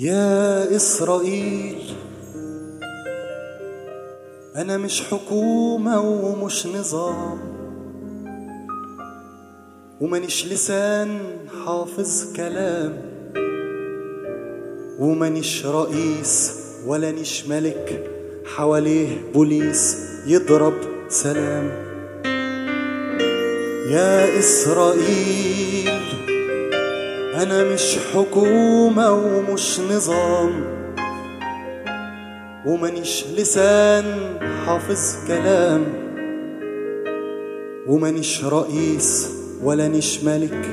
يا إسرائيل أنا مش حكومة ومش نظام ومانيش لسان حافظ كلام ومانيش رئيس ولا نيش ملك حواليه بوليس يضرب سلام. يا إسرائيل أنا مش حكومة ومش نظام ومانيش لسان حافظ كلام ومانيش رئيس ولا نيش ملك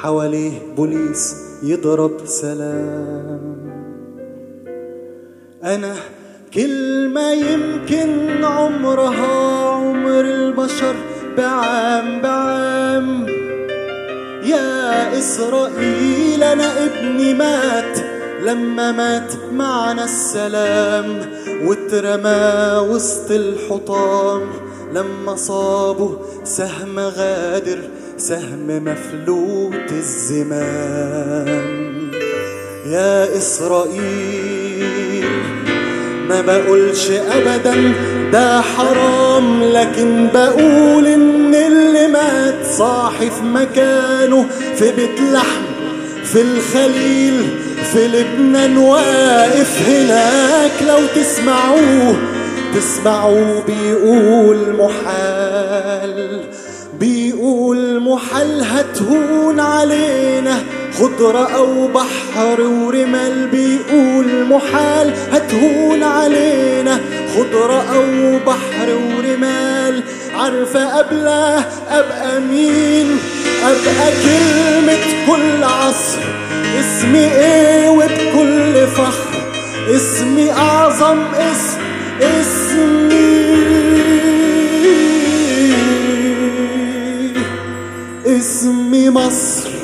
حواليه بوليس يضرب سلام. أنا كلمة يمكن عمرها عمر البشر بعام بعام. يا إسرائيل أنا ابني مات. لما مات معنا السلام واترمى وسط الحطام. لما صابه سهم غادر سهم مفلوت الزمام يا إسرائيل ما بقولش أبدا ده حرام لكن بقول إن اللي مات صاحي في مكانه في بيت لحم في الخليل في لبنان واقف هناك. لو تسمعوه تسمعوا بيقول محال بيقول محال. هتهون علينا خضرة أو بحر ورمال محال هتهون علينا خضرة أو بحر ورمال. عارفة قبله أبقى مين؟ أبقى كلمة كل عصر. اسمي إيه وبكل فخر؟ اسمي أعظم اسم اسمي اسمي مصر.